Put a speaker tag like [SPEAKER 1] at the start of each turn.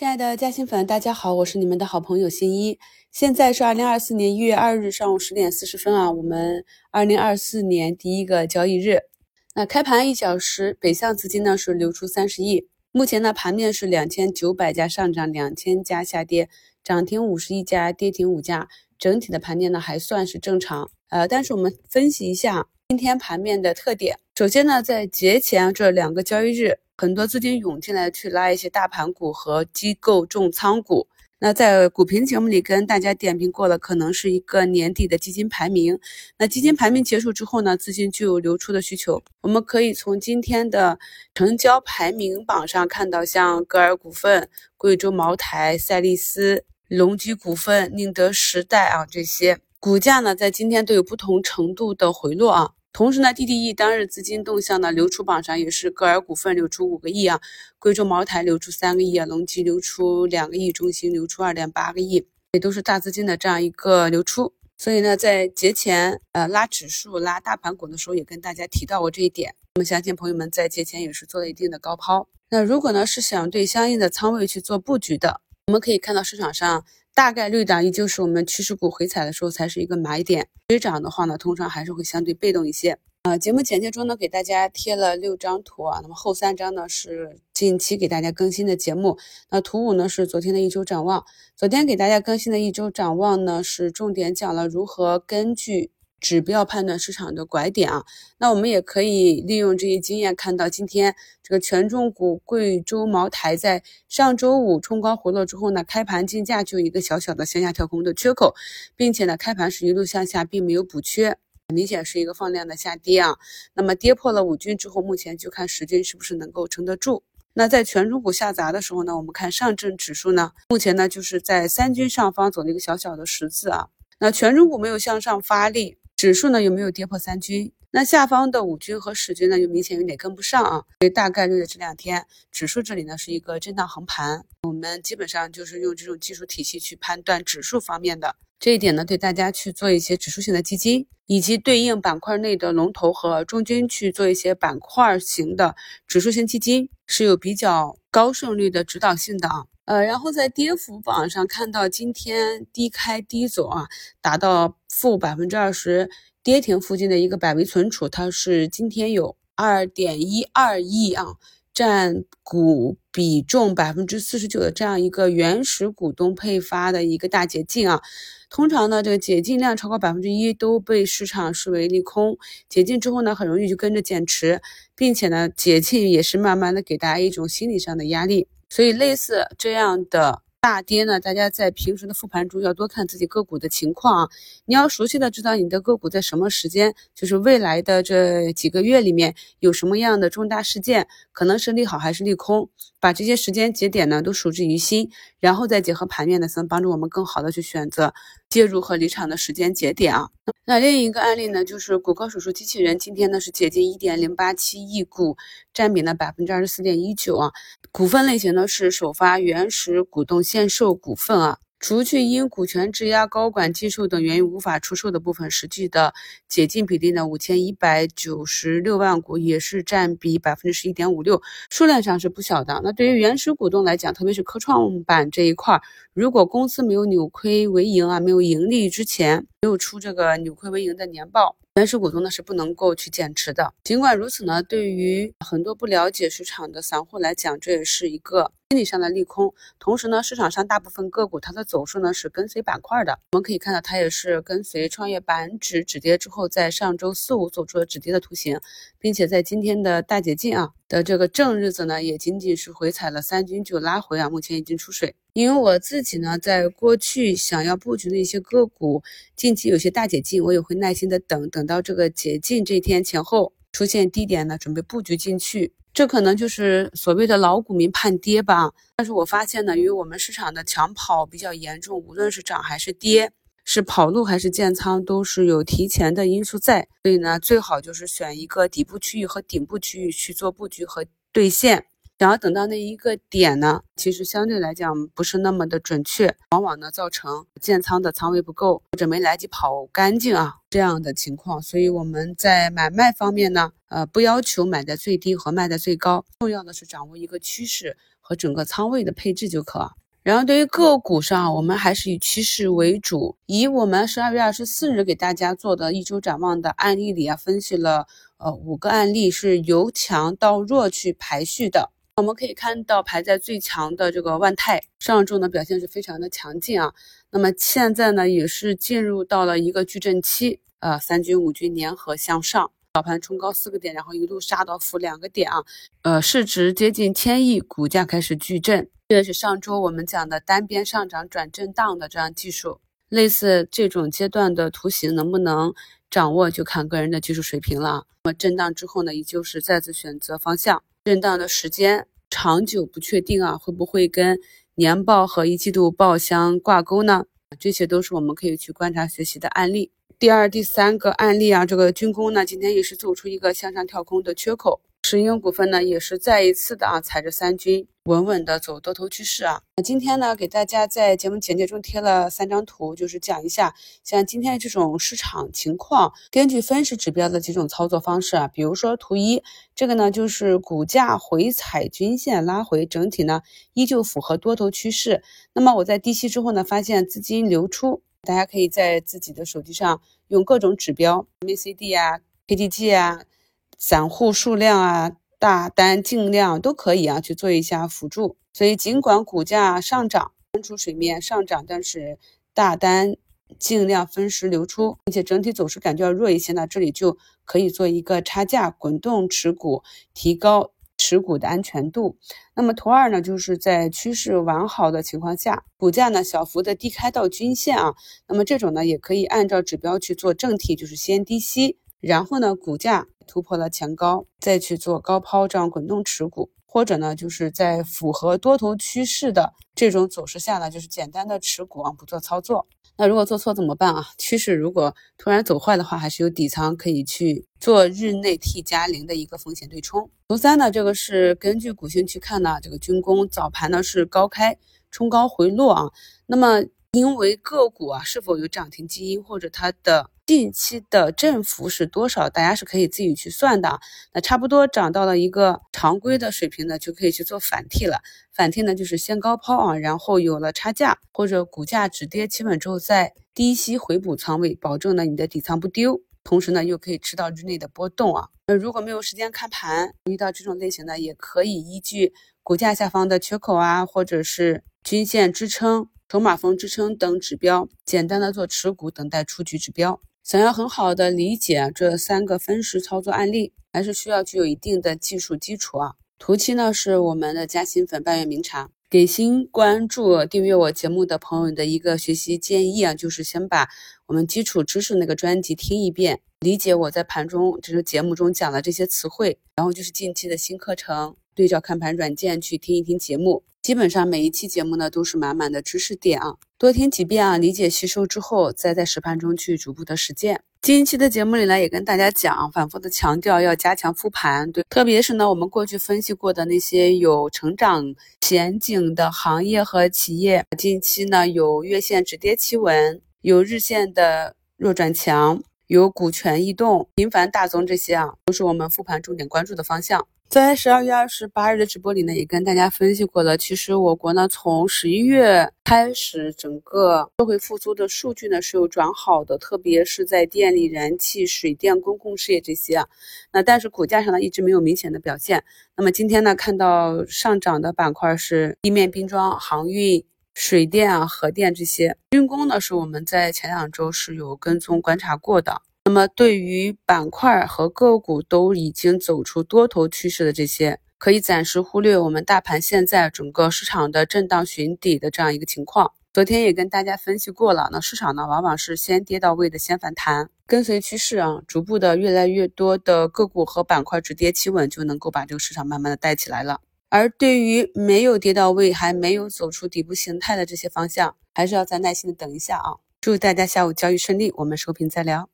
[SPEAKER 1] 亲爱的嘉兴粉，大家好，我是你们的好朋友新一。现在是二零二四年一月二日上午十点四十分啊，我们二零二四年第一个交易日。那开盘一小时，北向资金呢是流出三十亿。目前呢盘面是两千九百家上涨，两千家下跌，涨停五十一家，跌停五家，整体的盘面呢还算是正常。呃，但是我们分析一下今天盘面的特点。首先呢，在节前这两个交易日。很多资金涌进来去拉一些大盘股和机构重仓股。那在股评节目里跟大家点评过了，可能是一个年底的基金排名。那基金排名结束之后呢，资金就有流出的需求。我们可以从今天的成交排名榜上看到，像歌尔股份、贵州茅台、赛力斯、隆基股份、宁德时代啊这些股价呢，在今天都有不同程度的回落啊。同时呢，DDE 当日资金动向呢，流出榜上也是歌尔股份流出五个亿啊，贵州茅台流出三个亿啊，隆基流出两个亿，中兴流出二点八个亿，也都是大资金的这样一个流出。所以呢，在节前呃拉指数、拉大盘股的时候，也跟大家提到过这一点。那么相信朋友们在节前也是做了一定的高抛。那如果呢是想对相应的仓位去做布局的，我们可以看到市场上。大概率的，依旧是我们趋势股回踩的时候才是一个买点。追涨的话呢，通常还是会相对被动一些。啊，节目简介中呢，给大家贴了六张图啊。那么后三张呢是近期给大家更新的节目。那图五呢是昨天的一周展望。昨天给大家更新的一周展望呢，是重点讲了如何根据。指标判断市场的拐点啊，那我们也可以利用这些经验，看到今天这个权重股贵州茅台在上周五冲高回落之后呢，开盘竞价就一个小小的向下跳空的缺口，并且呢，开盘是一路向下，并没有补缺，明显是一个放量的下跌啊。那么跌破了五均之后，目前就看十均是不是能够撑得住。那在权重股下砸的时候呢，我们看上证指数呢，目前呢就是在三均上方走了一个小小的十字啊。那权重股没有向上发力。指数呢有没有跌破三均？那下方的五均和十均呢，就明显有点跟不上啊。所以大概率的这两天，指数这里呢是一个震荡横盘。我们基本上就是用这种技术体系去判断指数方面的这一点呢，对大家去做一些指数型的基金，以及对应板块内的龙头和中军去做一些板块型的指数型基金，是有比较高胜率的指导性的啊。呃，然后在跌幅榜上看到今天低开低走啊，达到负百分之二十，跌停附近的一个百维存储，它是今天有二点一二亿啊，占股比重百分之四十九的这样一个原始股东配发的一个大解禁啊。通常呢，这个解禁量超过百分之一都被市场视为利空，解禁之后呢，很容易就跟着减持，并且呢，解禁也是慢慢的给大家一种心理上的压力。所以，类似这样的大跌呢，大家在平时的复盘中要多看自己个股的情况啊。你要熟悉的知道你的个股在什么时间，就是未来的这几个月里面有什么样的重大事件，可能是利好还是利空，把这些时间节点呢都熟知于心，然后再结合盘面的，能帮助我们更好的去选择介入和离场的时间节点啊。那另一个案例呢，就是谷歌手术机器人，今天呢是接近一点零八七亿股，占比呢百分之二十四点一九啊。股份类型呢是首发原始股东限售股份啊。除去因股权质押、高管禁售等原因无法出售的部分，实际的解禁比例呢，五千一百九十六万股，也是占比百分之十一点五六，数量上是不小的。那对于原始股东来讲，特别是科创板这一块，如果公司没有扭亏为盈啊，没有盈利之前，没有出这个扭亏为盈的年报。原始股东呢是不能够去减持的。尽管如此呢，对于很多不了解市场的散户来讲，这也是一个心理上的利空。同时呢，市场上大部分个股它的走势呢是跟随板块的。我们可以看到，它也是跟随创业板指止跌之后，在上周四五走出了止跌的图形，并且在今天的大解禁啊的这个正日子呢，也仅仅是回踩了三均就拉回啊，目前已经出水。因为我自己呢，在过去想要布局的一些个股，近期有些大解禁，我也会耐心的等，等到这个解禁这天前后出现低点呢，准备布局进去。这可能就是所谓的老股民盼跌吧。但是我发现呢，因为我们市场的抢跑比较严重，无论是涨还是跌，是跑路还是建仓，都是有提前的因素在。所以呢，最好就是选一个底部区域和顶部区域去做布局和兑现。想要等到那一个点呢，其实相对来讲不是那么的准确，往往呢造成建仓的仓位不够或者没来及跑干净啊这样的情况。所以我们在买卖方面呢，呃不要求买在最低和卖在最高，重要的是掌握一个趋势。和整个仓位的配置就可。然后对于个股上，我们还是以趋势为主。以我们十二月二十四日给大家做的一周展望的案例里啊，分析了呃五个案例是由强到弱去排序的。我们可以看到排在最强的这个万泰，上周呢表现是非常的强劲啊。那么现在呢也是进入到了一个矩阵期，呃三军五军联合向上，早盘冲高四个点，然后一路杀到负两个点啊，呃市值接近千亿，股价开始巨震。这是上周我们讲的单边上涨转震荡的这样技术，类似这种阶段的图形能不能掌握，就看个人的技术水平了。那么震荡之后呢，依旧是再次选择方向，震荡的时间长久不确定啊，会不会跟年报和一季度报相挂钩呢？这些都是我们可以去观察学习的案例。第二、第三个案例啊，这个军工呢，今天也是走出一个向上跳空的缺口。石英股份呢，也是再一次的啊，踩着三军稳稳的走多头趋势啊。那今天呢，给大家在节目简介中贴了三张图，就是讲一下像今天这种市场情况，根据分时指标的几种操作方式啊。比如说图一，这个呢就是股价回踩均线拉回，整体呢依旧符合多头趋势。那么我在低吸之后呢，发现资金流出，大家可以在自己的手机上用各种指标，MACD 啊，KDJ 啊。散户数量啊，大单净量都可以啊，去做一下辅助。所以尽管股价上涨，分出水面上涨，但是大单净量分时流出，并且整体走势感觉要弱一些呢，这里就可以做一个差价滚动持股，提高持股的安全度。那么图二呢，就是在趋势完好的情况下，股价呢小幅的低开到均线啊，那么这种呢也可以按照指标去做正题，就是先低吸，然后呢股价。突破了前高，再去做高抛这样滚动持股，或者呢，就是在符合多头趋势的这种走势下呢，就是简单的持股啊，不做操作。那如果做错怎么办啊？趋势如果突然走坏的话，还是有底仓可以去做日内 T 加零的一个风险对冲。图三呢，这个是根据股性去看呢，这个军工早盘呢是高开冲高回落啊，那么。因为个股啊是否有涨停基因，或者它的近期的振幅是多少，大家是可以自己去算的。那差不多涨到了一个常规的水平呢，就可以去做反替了。反替呢就是先高抛啊，然后有了差价或者股价止跌企稳之后再低吸回补仓位，保证呢你的底仓不丢，同时呢又可以吃到日内的波动啊。那如果没有时间看盘，遇到这种类型的，也可以依据股价下方的缺口啊，或者是均线支撑。筹码峰支撑等指标，简单的做持股，等待出局指标。想要很好的理解这三个分时操作案例，还是需要具有一定的技术基础啊。图七呢是我们的加薪粉半月名茶，给新关注订阅我节目的朋友的一个学习建议啊，就是先把我们基础知识那个专辑听一遍，理解我在盘中就是节目中讲的这些词汇，然后就是近期的新课程，对照看盘软件去听一听节目。基本上每一期节目呢都是满满的知识点啊，多听几遍啊，理解吸收之后，再在实盘中去逐步的实践。近期的节目里呢，也跟大家讲，反复的强调要加强复盘，对，特别是呢我们过去分析过的那些有成长前景的行业和企业，近期呢有月线止跌企稳，有日线的弱转强，有股权异动频繁大宗，这些啊都是我们复盘重点关注的方向。在十二月二十八日的直播里呢，也跟大家分析过了。其实我国呢，从十一月开始，整个社会复苏的数据呢是有转好的，特别是在电力、燃气、水电、公共事业这些啊。那但是股价上呢，一直没有明显的表现。那么今天呢，看到上涨的板块是地面冰装、航运、水电啊、核电这些。军工呢，是我们在前两周是有跟踪观察过的。那么，对于板块和个股都已经走出多头趋势的这些，可以暂时忽略我们大盘现在整个市场的震荡寻底的这样一个情况。昨天也跟大家分析过了，那市场呢，往往是先跌到位的先反弹，跟随趋势啊，逐步的越来越多的个股和板块止跌企稳，就能够把这个市场慢慢的带起来了。而对于没有跌到位，还没有走出底部形态的这些方向，还是要再耐心的等一下啊。祝大家下午交易顺利，我们收评再聊。